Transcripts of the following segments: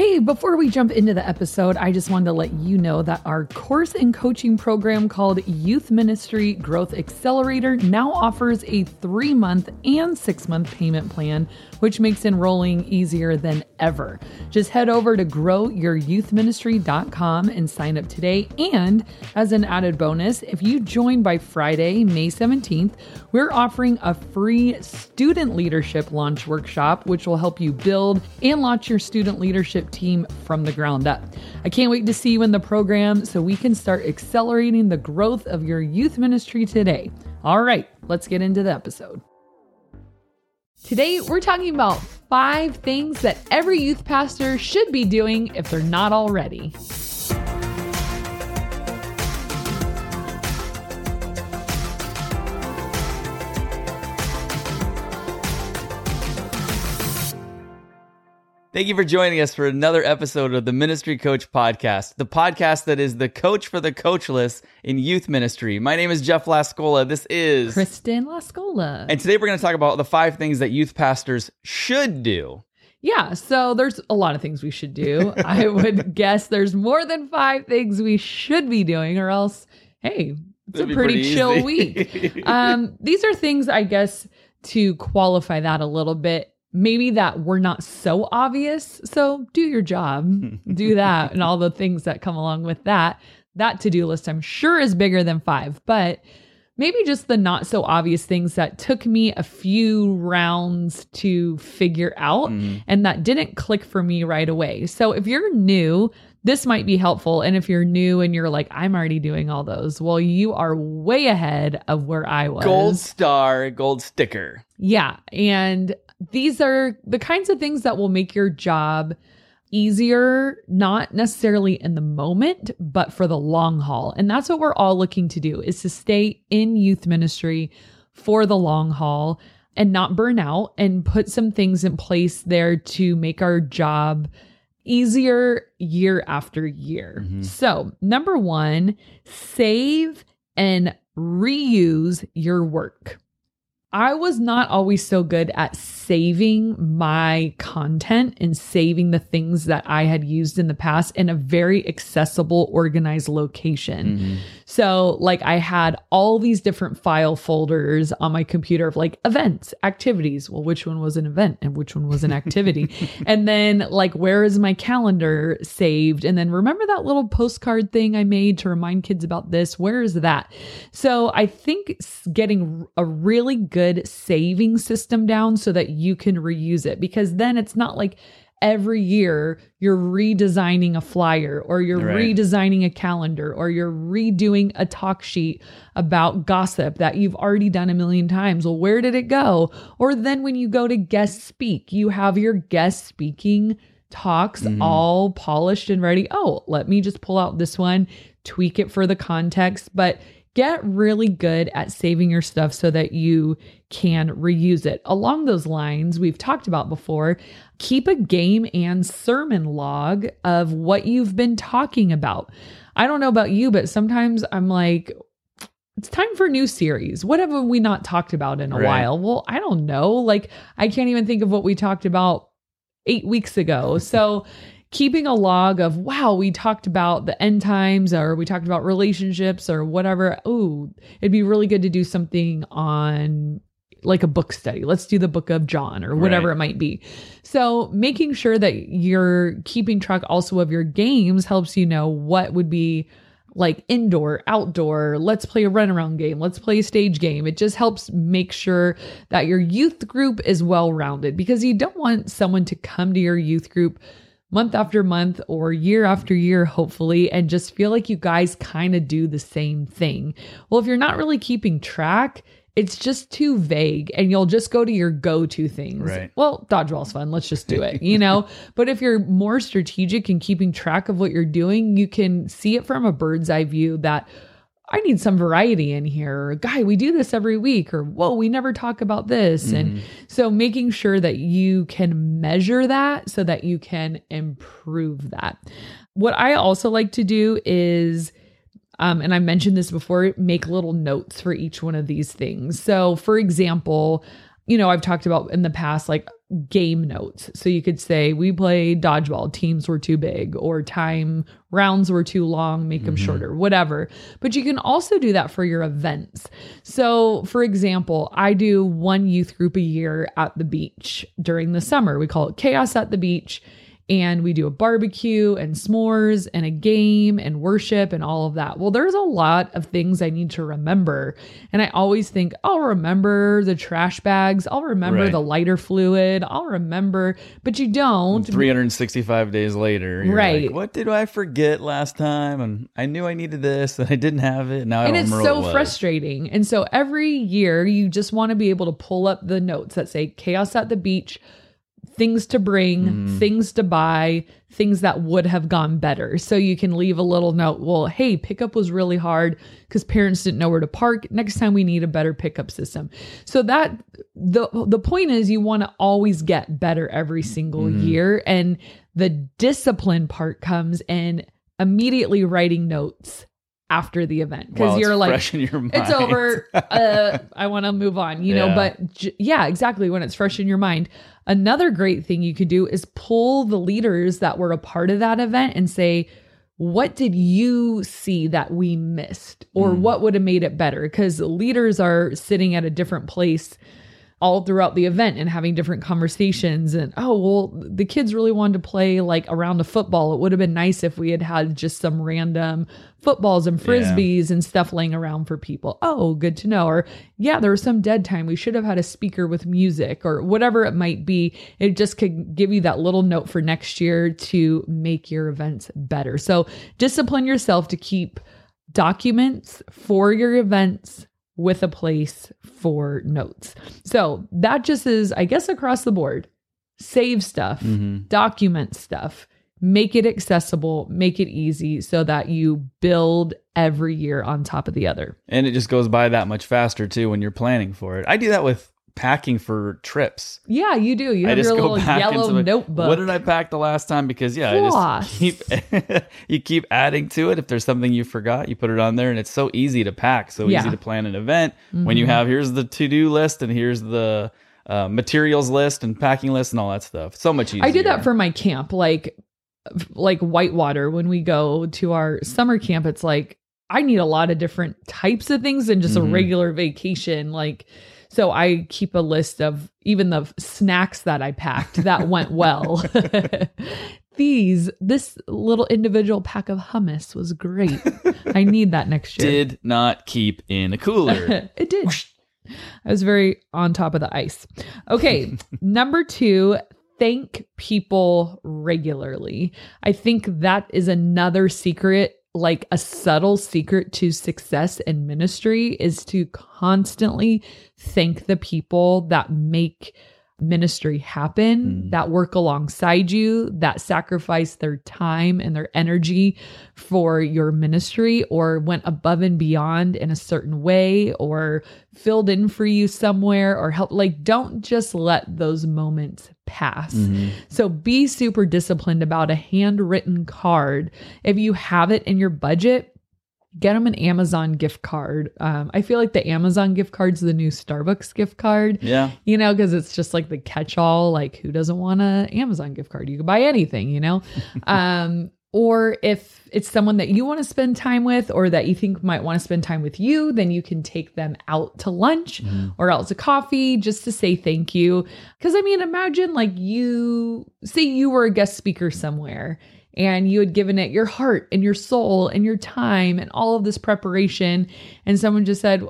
Hey, before we jump into the episode, I just wanted to let you know that our course and coaching program called Youth Ministry Growth Accelerator now offers a three month and six month payment plan, which makes enrolling easier than ever. Just head over to growyouthministry.com and sign up today. And as an added bonus, if you join by Friday, May 17th, we're offering a free student leadership launch workshop, which will help you build and launch your student leadership team from the ground up. I can't wait to see you in the program so we can start accelerating the growth of your youth ministry today. All right, let's get into the episode. Today, we're talking about five things that every youth pastor should be doing if they're not already. Thank you for joining us for another episode of the Ministry Coach Podcast, the podcast that is the coach for the coachless in youth ministry. My name is Jeff Lascola. This is Kristen Lascola. And today we're going to talk about the five things that youth pastors should do. Yeah, so there's a lot of things we should do. I would guess there's more than five things we should be doing, or else, hey, it's That'd a pretty, pretty chill week. um, these are things, I guess, to qualify that a little bit maybe that were not so obvious. So do your job, do that, and all the things that come along with that. That to do list, I'm sure, is bigger than five, but maybe just the not so obvious things that took me a few rounds to figure out mm. and that didn't click for me right away. So if you're new, this might be helpful. And if you're new and you're like, I'm already doing all those, well, you are way ahead of where I was. Gold star, gold sticker. Yeah. And these are the kinds of things that will make your job easier, not necessarily in the moment, but for the long haul. And that's what we're all looking to do is to stay in youth ministry for the long haul and not burn out and put some things in place there to make our job easier year after year. Mm-hmm. So, number 1, save and reuse your work. I was not always so good at saving my content and saving the things that I had used in the past in a very accessible, organized location. Mm-hmm. So, like, I had all these different file folders on my computer of like events, activities. Well, which one was an event and which one was an activity? and then, like, where is my calendar saved? And then, remember that little postcard thing I made to remind kids about this? Where is that? So, I think getting a really good saving system down so that you can reuse it because then it's not like every year you're redesigning a flyer or you're right. redesigning a calendar or you're redoing a talk sheet about gossip that you've already done a million times. Well, where did it go? Or then when you go to guest speak, you have your guest speaking talks mm-hmm. all polished and ready. Oh, let me just pull out this one, tweak it for the context. But get really good at saving your stuff so that you can reuse it. Along those lines, we've talked about before, keep a game and sermon log of what you've been talking about. I don't know about you, but sometimes I'm like, it's time for a new series. What have we not talked about in a right. while? Well, I don't know. Like, I can't even think of what we talked about eight weeks ago. So, keeping a log of wow we talked about the end times or we talked about relationships or whatever. Oh it'd be really good to do something on like a book study. Let's do the book of john or whatever right. it might be. So making sure that you're keeping track also of your games helps you know what would be like indoor, outdoor, let's play a runaround game, let's play a stage game. It just helps make sure that your youth group is well rounded because you don't want someone to come to your youth group month after month or year after year, hopefully, and just feel like you guys kind of do the same thing. Well, if you're not really keeping track, it's just too vague and you'll just go to your go-to things. Right. Well, dodgeball's fun. Let's just do it, you know? but if you're more strategic and keeping track of what you're doing, you can see it from a bird's eye view that I need some variety in here. Or, Guy, we do this every week. Or, whoa, we never talk about this. Mm-hmm. And so making sure that you can measure that so that you can improve that. What I also like to do is, um, and I mentioned this before, make little notes for each one of these things. So, for example, you know, I've talked about in the past, like game notes. So you could say, we played dodgeball, teams were too big, or time rounds were too long, make them mm-hmm. shorter, whatever. But you can also do that for your events. So, for example, I do one youth group a year at the beach during the summer. We call it Chaos at the Beach and we do a barbecue and s'mores and a game and worship and all of that. Well, there's a lot of things I need to remember. And I always think, I'll remember the trash bags, I'll remember Right. the lighter fluid, I'll remember, but you don't. 365 days later, Right. like, what did I forget last time? And I knew I needed this, and I didn't have it. Now I and it's so it frustrating. And so every year you just want to be able to pull up the notes that say chaos at the beach, things to bring, Mm-hmm. things to buy, things that would have gone better. So you can leave a little note, well, hey, pickup was really hard because parents didn't know where to park. Next time we need a better pickup system. So that the the point is you want to always get better every single Mm-hmm. year and the discipline part comes in immediately writing notes after the event because you're like fresh in your mind. it's over. Uh i want to move on you know but j- yeah exactly when it's fresh in your mind. Another great thing you could do is pull the leaders that were a part of that event and say what did you see that we missed? Or Mm. what would have made it better? Because leaders are sitting at a different place all throughout the event and having different conversations and oh well the kids really wanted to play like around a football. It would have been nice if we had had just some random footballs and frisbees and stuff laying around for people. Oh good to know. Or yeah there was some dead time. We should have had a speaker with music or whatever it might be. It just could give you that little note for next year to make your events better. So discipline yourself to keep documents for your events with a place for notes. So that just is, I guess, across the board. Save stuff, Mhm. document stuff, make it accessible, make it easy so that you build every year on top of the other. And it just goes by that much faster too when you're planning for it. I do that with packing for trips. Yeah, you do. You have your little yellow notebook. What did I pack the last time? Because yeah, I just keep you keep adding to it. If there's something you forgot, you put it on there, and it's so easy to pack, so Yeah. Mm-hmm. easy to plan an event. When you have here's the to do list and here's the uh, materials list and packing list and all that stuff. So much easier. I did that for my camp, like like Whitewater. When we go to our summer camp, it's like I need a lot of different types of things than just Mhm. a regular vacation. Like, so I keep a list of even the snacks that I packed that went well. These, this little individual pack of hummus was great. I need that next year. did not keep in a cooler. it did. I was very on top of the ice. Okay, number two, thank people regularly. I think that is another secret, like a subtle secret to success in ministry, is to constantly thank the people that make ministry happen, Mm. that work alongside you, that sacrifice their time and their energy for your ministry or went above and beyond in a certain way or filled in for you somewhere or help like don't just let those moments pass. Mhm. So be super disciplined about a handwritten card. If you have it in your budget, get them an Amazon gift card. Um, I feel like the Amazon gift card's the new Starbucks gift card Yeah. you know, because it's just like the catch all, like who doesn't want a Amazon gift card? You can buy anything, you know? um, or if it's someone that you want to spend time with or that you think might want to spend time with you, then you can take them out to lunch or out to coffee just to say thank you. Because I mean, imagine like you say you were a guest speaker somewhere and you had given it your heart and your soul and your time and all of this preparation, and someone just said,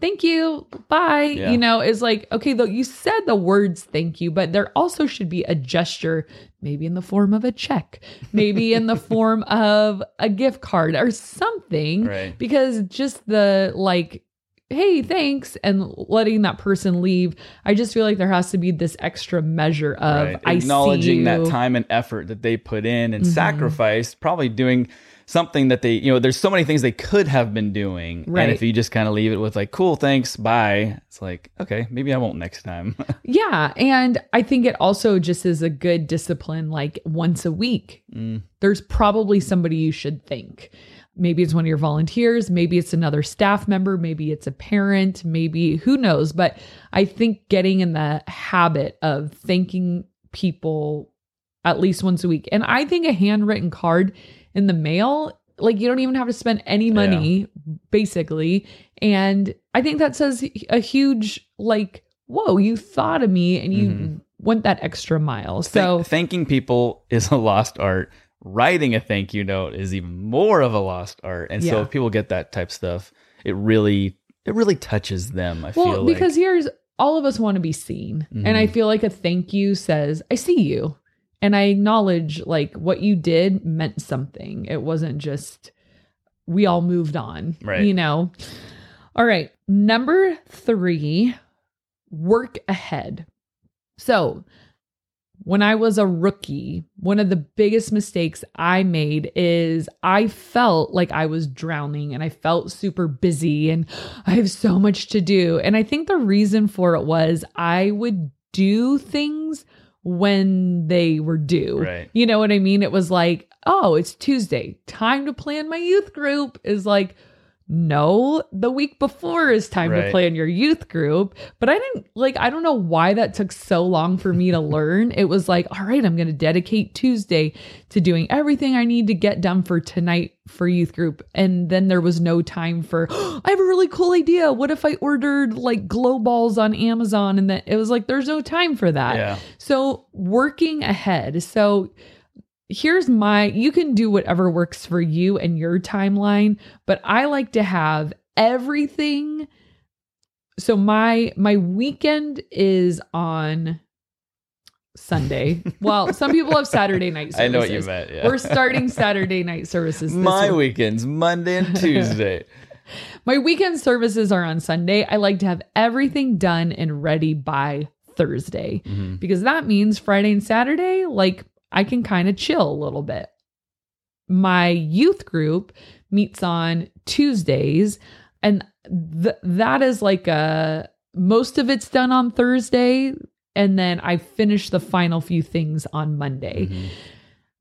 Thank you. Bye. Yeah. You know, it's like, okay, though you said the words thank you, but there also should be a gesture, maybe in the form of a check, maybe in the form of a gift card or something Right. because just the like hey thanks and letting that person leave i just feel like there has to be this extra measure of right. acknowledging that time and effort that they put in and Mhm. sacrificed, probably doing something that they, you know, there's so many things they could have been doing. Right. And if you just kind of leave it with like, cool, thanks, bye, it's like, okay, maybe I won't next time. yeah and i think it also just is a good discipline like once a week Mm. there's probably somebody you should thank Maybe it's one of your volunteers, maybe it's another staff member, maybe it's a parent, maybe who knows. But I think getting in the habit of thanking people at least once a week. And I think a handwritten card in the mail, like you don't even have to spend any money basically. And I think that says a huge, like, whoa, you thought of me and you Mhm. went that extra mile. So, thanking people is a lost art. Writing a thank you note is even more of a lost art. And so if people get that type stuff, it really it really touches them. I well, feel like. because here's all of us want to be seen. And I Mhm. feel like a thank you says, I see you. And I acknowledge like what you did meant something. It wasn't just we all moved on. Right. You know? All right. Number three, work ahead. So when I was a rookie, one of the biggest mistakes I made is I felt like I was drowning and I felt super busy and I have so much to do. And I think the reason for it was I would do things when they were due. Right. You know what I mean? It was like, oh, it's Tuesday. Time to plan my youth group is like, no, the week before is time to Right. plan your youth group. But I didn't like, I don't know why that took so long for me to learn. It was like, all right, I'm going to dedicate Tuesday to doing everything I need to get done for tonight for youth group. And then there was no time for, I have a really cool idea. What if I ordered like glow balls on Amazon? And then it was like, there's no time for that. yeah. So working ahead. So here's my you can do whatever works for you and your timeline, but I like to have everything so my my weekend is on Sunday. well, some people have Saturday night services. I know what you meant. Yeah. We're starting Saturday night services. this my week. weekends, Monday and Tuesday. My weekend services are on Sunday. I like to have everything done and ready by Thursday Mhm. because that means Friday and Saturday, like I can kind of chill a little bit. My youth group meets on Tuesdays, and th- that is like a most of it's done on Thursday, and then I finish the final few things on Monday. Mhm.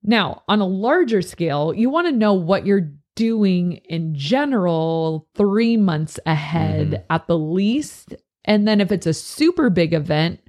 Now, on a larger scale, you want to know what you're doing in general three months ahead Mhm. at the least. And then if it's a super big event,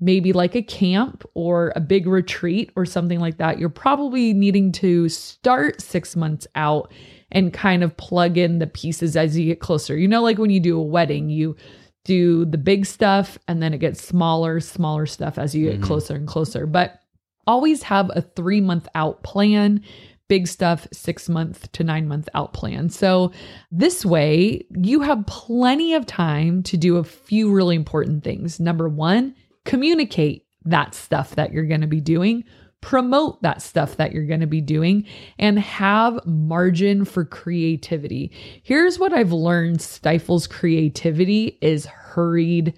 maybe like a camp or a big retreat or something like that, you're probably needing to start six months out and kind of plug in the pieces as you get closer. You know, like when you do a wedding, you do the big stuff and then it gets smaller, smaller stuff as you get Mhm. closer and closer. But always have a three month out plan big stuff six month to nine month out plan so this way you have plenty of time to do a few really important things number one communicate that stuff that you're going to be doing promote that stuff that you're going to be doing and have margin for creativity here's what i've learned stifles creativity is hurried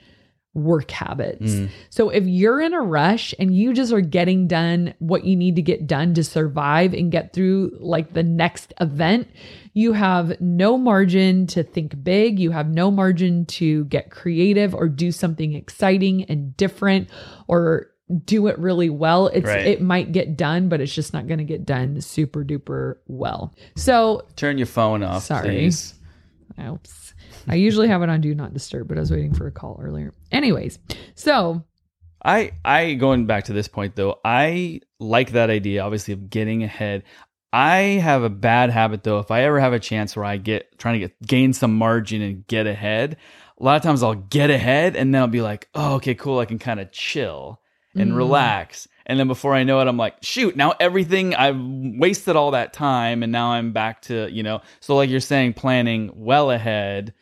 work habits Mm. so if you're in a rush and you just are getting done what you need to get done to survive and get through like the next event, you have no margin to think big. You have no margin to get creative or do something exciting and different or do it really well. It's Right. it might get done, but it's just not going to get done super duper well. So, Turn your phone off, Sorry. please. oops. I usually have it on do not disturb, but I was waiting for a call earlier. Anyways, so I I going back to this point though, I like that idea obviously of getting ahead. I have a bad habit though. If I ever have a chance where I get trying to get gain some margin and get ahead, a lot of times I'll get ahead and then I'll be like, "Oh, okay, cool. I can kind of chill and Mm. relax." And then before I know it, I'm like, "Shoot, now everything I've wasted all that time and now I'm back to, you know, so like you're saying planning well ahead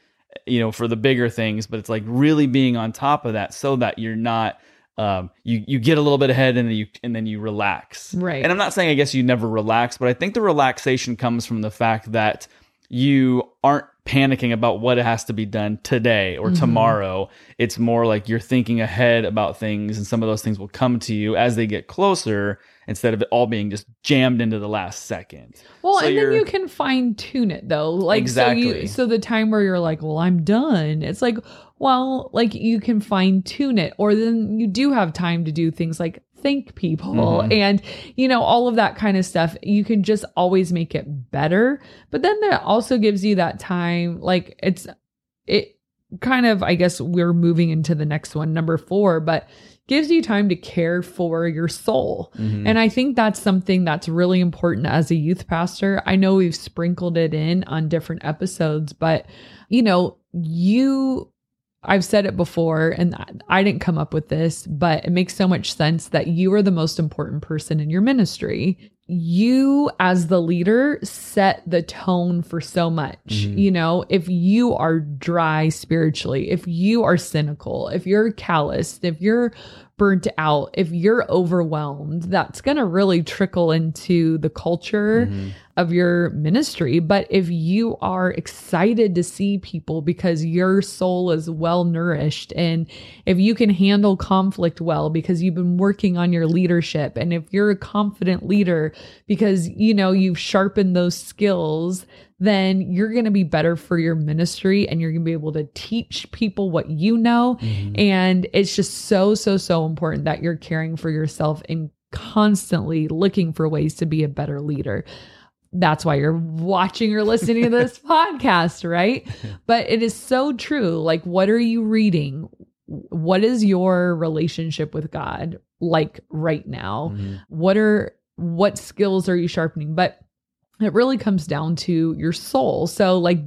you know for the bigger things but it's like really being on top of that so that you're not um you you get a little bit ahead and then you and then you relax Right. and i'm not saying i guess you never relax but i think the relaxation comes from the fact that you aren't panicking about what has to be done today or Mhm. tomorrow it's more like you're thinking ahead about things and some of those things will come to you as they get closer instead of it all being just jammed into the last second Well, So and then you're- can fine tune it though. Like so Exactly. you so the time where you're like, "Well, I'm done." It's like, well, like you can fine tune it or then you do have time to do things like thank people Mhm. and you know all of that kind of stuff. You can just always make it better. But then that also gives you that time, like it's it kind of, I guess we're moving into the next one, number four, but gives you time to care for your soul. Mhm. And I think that's something that's really important as a youth pastor. I know we've sprinkled it in on different episodes, but you know, you I've said it before and I didn't come up with this, but it makes so much sense that you are the most important person in your ministry. You, as the leader, set the tone for so much. Mhm. You know, if you are dry spiritually, if you are cynical, if you're calloused, if you're burnt out, if you're overwhelmed, that's going to really trickle into the culture Mhm. Of your ministry. But if you are excited to see people because your soul is well nourished, and if you can handle conflict well because you've been working on your leadership, and if you're a confident leader because you know you've sharpened those skills, then you're going to be better for your ministry and you're going to be able to teach people what you know. Mhm. And it's just so, so, so important that you're caring for yourself and constantly looking for ways to be a better leader. That's why you're watching or listening to this podcast, right? But it is so true. Like, what are you reading? What is your relationship with God like right now? Mhm. What are what skills are you sharpening? But it really comes down to your soul. So, like,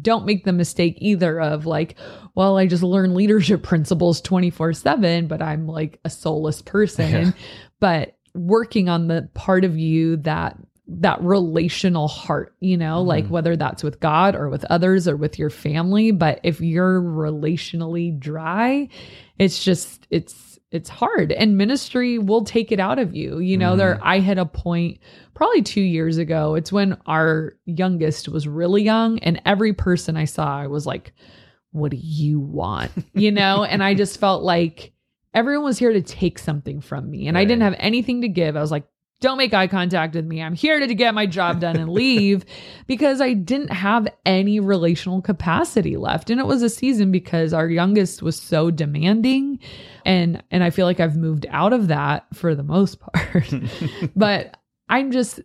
don't make the mistake either of like, well, I just learn leadership principles 24 7, but I'm like a soulless person. Yeah. But working on the part of you that that relational heart, you know, like Mhm. whether that's with God or with others or with your family. But if you're relationally dry, it's just, it's, it's hard and ministry will take it out of you. You know, there, I hit a point probably two years ago. It's when our youngest was really young, and every person I saw, I was like, what do you want? You know, and I just felt like everyone was here to take something from me, and I didn't have anything to give. I was like, don't make eye contact with me. I'm here to get my job done and leave because I didn't have any relational capacity left. And it was a season because our youngest was so demanding and and I feel like I've moved out of that for the most part. but I'm just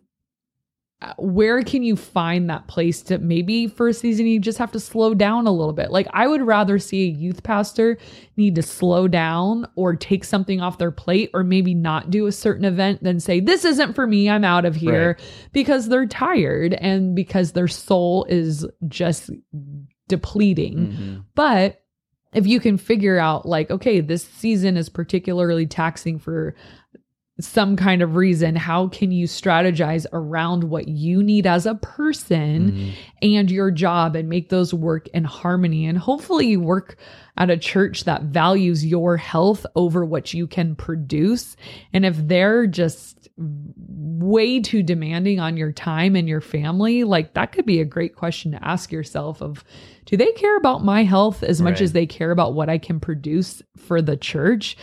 where can you find that place to maybe for a season you just have to slow down a little bit. Like i would rather see a youth pastor need to slow down or take something off their plate or maybe not do a certain event than say this isn't for me i'm out of here because they're tired and because their soul is just depleting. Mhm. but if you can figure out, like, okay, this season is particularly taxing for some kind of reason, how can you strategize around what you need as a person Mhm. and your job and make those work in harmony? And hopefully, you work at a church that values your health over what you can produce. And if they're just way too demanding on your time and your family, like that could be a great question to ask yourself of do they care about my health as much as they care about what I can produce for the church?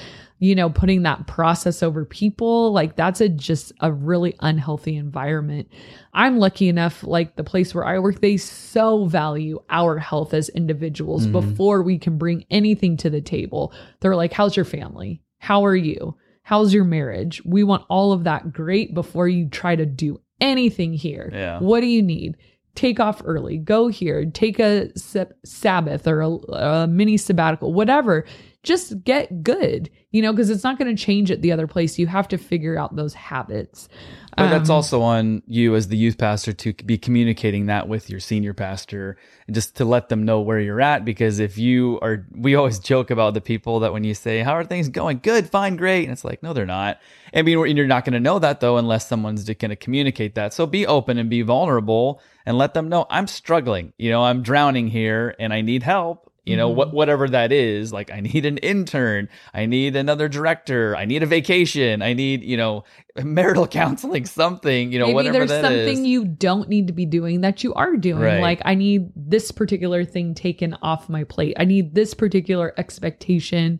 You know, putting that process over people, like that's a just a really unhealthy environment. I'm lucky enough, like the place where I work, they so value our health as individuals Mhm. before we can bring anything to the table. They're like, How's your family? How are you? How's your marriage? We want all of that great before you try to do anything here. Yeah. What do you need? Take off early, go here, take a sab- Sabbath or a, a mini sabbatical, whatever. Just get good, you know, because it's not going to change at the other place. You have to figure out those habits. But that's Um, also on you as the youth pastor to be communicating that with your senior pastor and just to let them know where you're at. Because if you are, we always joke about the people that when you say, How are things going? Good, fine, great. And it's like, No, they're not. I mean, you're not going to know that though unless someone's going to communicate that. So be open and be vulnerable and let them know I'm struggling. You know, I'm drowning here and I need help. You know, what mm-hmm. whatever that is, like I need an intern, I need another director, I need a vacation, I need, you know, marital counseling, something, you know, Maybe whatever there's something is. you don't need to be doing that you are doing. Right. Like, I need this particular thing taken off my plate. I need this particular expectation,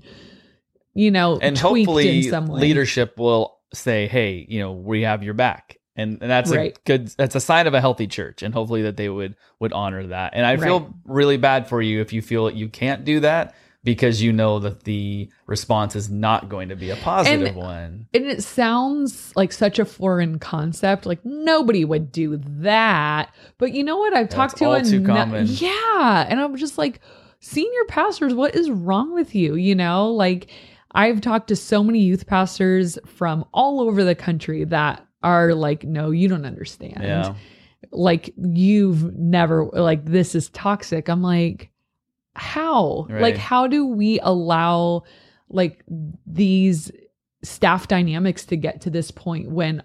you know, and hopefully in some way. leadership will say, Hey, you know, we have your back. And, and that's Right. a good that's a sign of a healthy church and hopefully that they would would honor that. And I feel really bad for you if you feel that you can't do that, because you know that the response is not going to be a positive And- one. And it sounds like such a foreign concept. Like nobody would do that. But you know what? I've talked to all a too common. Yeah. And I'm just like, senior pastors, what is wrong with you? You know, like I've talked to so many youth pastors from all over the country that are like, no, you don't understand. Yeah. Like you've never like this is toxic. I'm like, how? Right. Like, how do we allow like these staff dynamics to get to this point when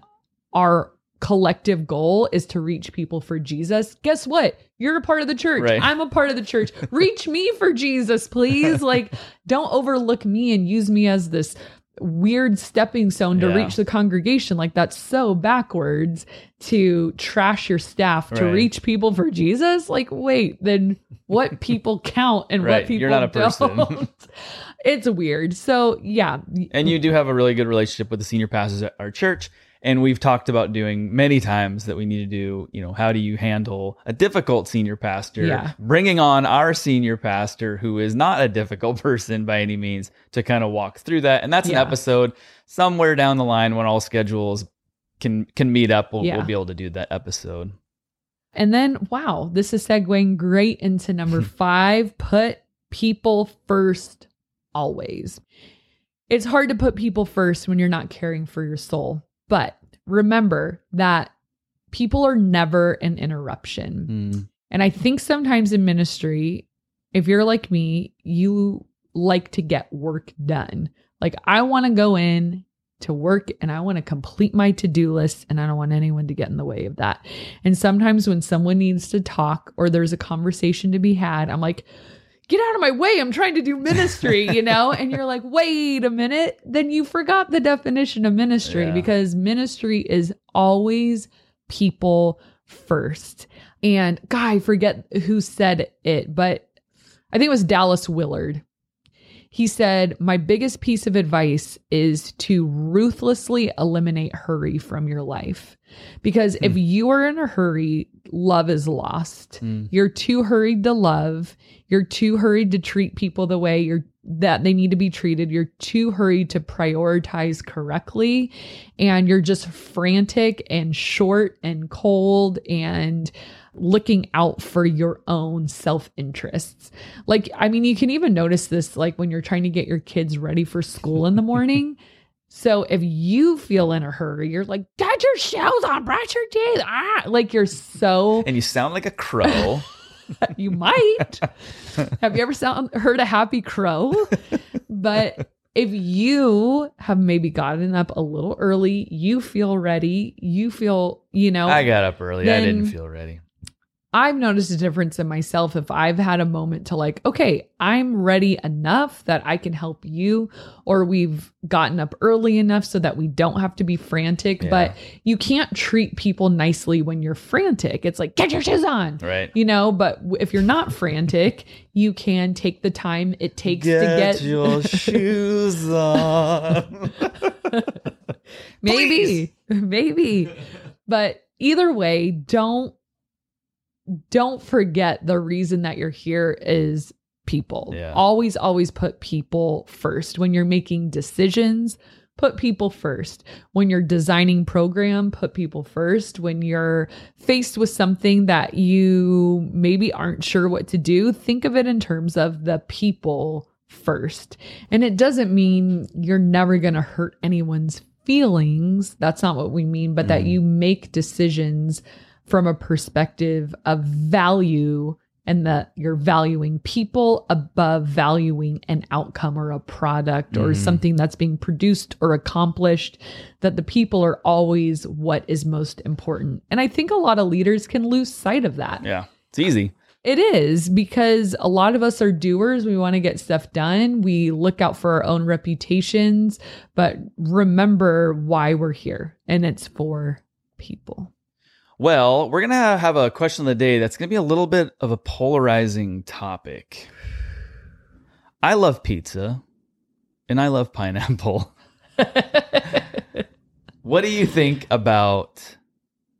our collective goal is to reach people for Jesus? Guess what? You're a part of the church. Right. I'm a part of the church. reach me for Jesus, please. Like, don't overlook me and use me as this weird stepping stone to Yeah. reach the congregation. Like, that's so backwards to trash your staff to Right. reach people for Jesus. Like, wait, then what people count and Right. what people You're not a don't? it's weird. So, yeah. And you do have a really good relationship with the senior pastors at our church. And we've talked about doing many times that we need to do, you know, how do you handle a difficult senior pastor? Yeah. Bringing on our senior pastor, who is not a difficult person by any means, to kind of walk through that. And that's Yeah. an episode somewhere down the line when all schedules can can meet up. We'll, Yeah. we'll be able to do that episode. And then, wow, this is segueing great into number five put people first always. It's hard to put people first when you're not caring for your soul. But remember that people are never an interruption. Mm. And I think sometimes in ministry, if you're like me, you like to get work done. Like, I want to go in to work and I want to complete my to do list, and I don't want anyone to get in the way of that. And sometimes when someone needs to talk or there's a conversation to be had, I'm like, get out of my way. I'm trying to do ministry, you know? and you're like, wait a minute. Then you forgot the definition of ministry Yeah. because ministry is always people first. And God, I forget who said it, but I think it was Dallas Willard. He said, My biggest piece of advice is to ruthlessly eliminate hurry from your life. Because if you are in a hurry, love is lost. Mm. You're too hurried to love. You're too hurried to treat people the way you're that they need to be treated. You're too hurried to prioritize correctly. And you're just frantic and short and cold and looking out for your own self interests. Like, I mean, you can even notice this like when you're trying to get your kids ready for school in the morning. So if you feel in a hurry, you're like, get your shoes on, brush your teeth. Ah, like you're so And you sound like a crow. you might. have you ever sound, heard a happy crow? But if you have maybe gotten up a little early, you feel ready, you feel, you know, I got up early. I didn't feel ready. I've noticed a difference in myself if I've had a moment to like, okay, I'm ready enough that I can help you, or we've gotten up early enough so that we don't have to be frantic. Yeah. But you can't treat people nicely when you're frantic. It's like, get your shoes on. Right. You know, but if you're not frantic, you can take the time it takes to get your shoes on. maybe maybe but either way don't don't forget the reason that you're here is people. Yeah. always always put people first. When you're making decisions put people first. When you're designing program put people first. When you're faced with something that you maybe aren't sure what to do think of it in terms of the people first. And it doesn't mean you're never going to hurt anyone's feelings. That's not what we mean but that Mhm. you make decisions from a perspective of value and that you're valuing people above valuing an outcome or a product or Mhm. something that's being produced or accomplished that the people are always what is most important and i think a lot of leaders can lose sight of that yeah. It's easy. it is because a lot of us are doers. We want to get stuff done. We look out for our own reputations, but remember why we're here, and it's for people. Well, we're going to have a question of the day that's going to be a little bit of a polarizing topic. I love pizza and I love pineapple. What do you think about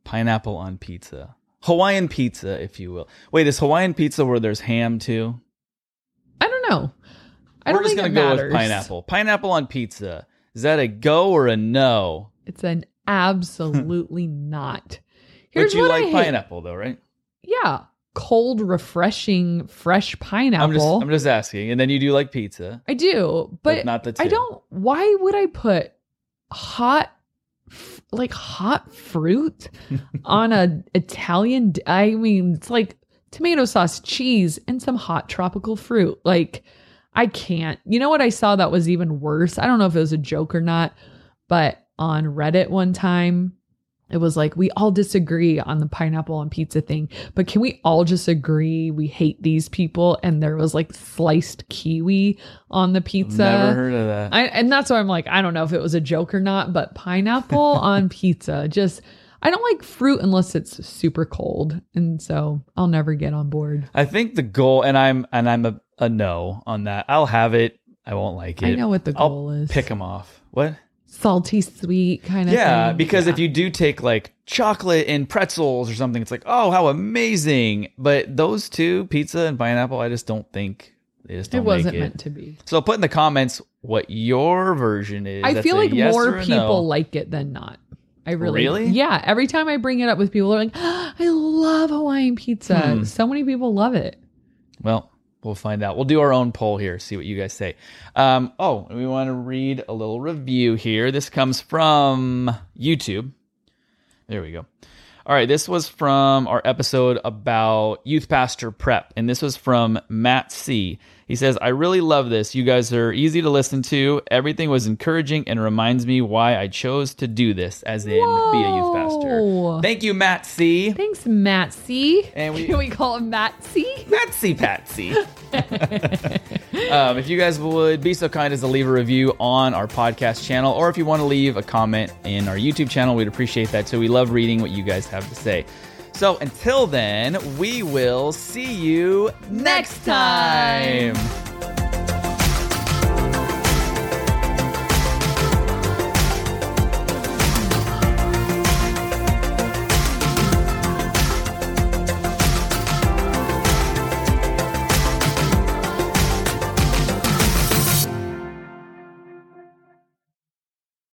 pineapple on pizza? Hawaiian pizza, if you will. Wait, is Hawaiian pizza where there's ham too? I don't know. I We're don't just gonna go matters. with pineapple. Pineapple on pizza. Is that a go or a no? It's an absolutely not. Here's but you like pineapple though, right? Yeah, cold, refreshing, fresh pineapple. I'm just I'm just asking. And then you do like pizza, I do, but, but, not the two. I don't. Why would I put hot, like hot fruit on a Italian? I mean, it's like tomato sauce, cheese, and some hot tropical fruit. Like, I can't. You know what I saw that was even worse? I don't know if it was a joke or not, but on Reddit one time. It was like we all disagree on the pineapple and pizza thing, but can we all just agree we hate these people? And there was like sliced kiwi on the pizza. Never heard of that. I, and that's why I'm like, I don't know if it was a joke or not, but pineapple on pizza, just I don't like fruit unless it's super cold, and so I'll never get on board. I think the goal, and I'm and I'm a, a no on that. I'll have it. I won't like it. I know what the I'll goal is. Pick them off. What? Salty sweet kind of Yeah, thing. because Yeah. if you do take like chocolate and pretzels or something, it's like, oh, how amazing. But those two, pizza and pineapple, I just don't think they just don't it wasn't make it. meant to be. So put in the comments what your version is. I That's feel like yes more people no. like it than not. I really, Really? yeah. Every time I bring it up with people, they're like, "I love Hawaiian pizza." Hmm. So many people love it. Well, we'll find out. We'll do our own poll here, see what you guys say. Um, oh, we want to read a little review here. This comes from YouTube. There we go. All right, this was from our episode about youth pastor prep, and this was from Matt C. He says, I really love this. You guys are easy to listen to. Everything was encouraging and reminds me why I chose to do this, as in be a youth pastor. Thank you, Matt C. Thanks, Matsy. And we- Can we call him Matt C. Patsy. um, if you guys would be so kind as to leave a review on our podcast channel, or if you want to leave a comment in our YouTube channel, we'd appreciate that too. We love reading what you guys have to say. So until then, we will see you next time.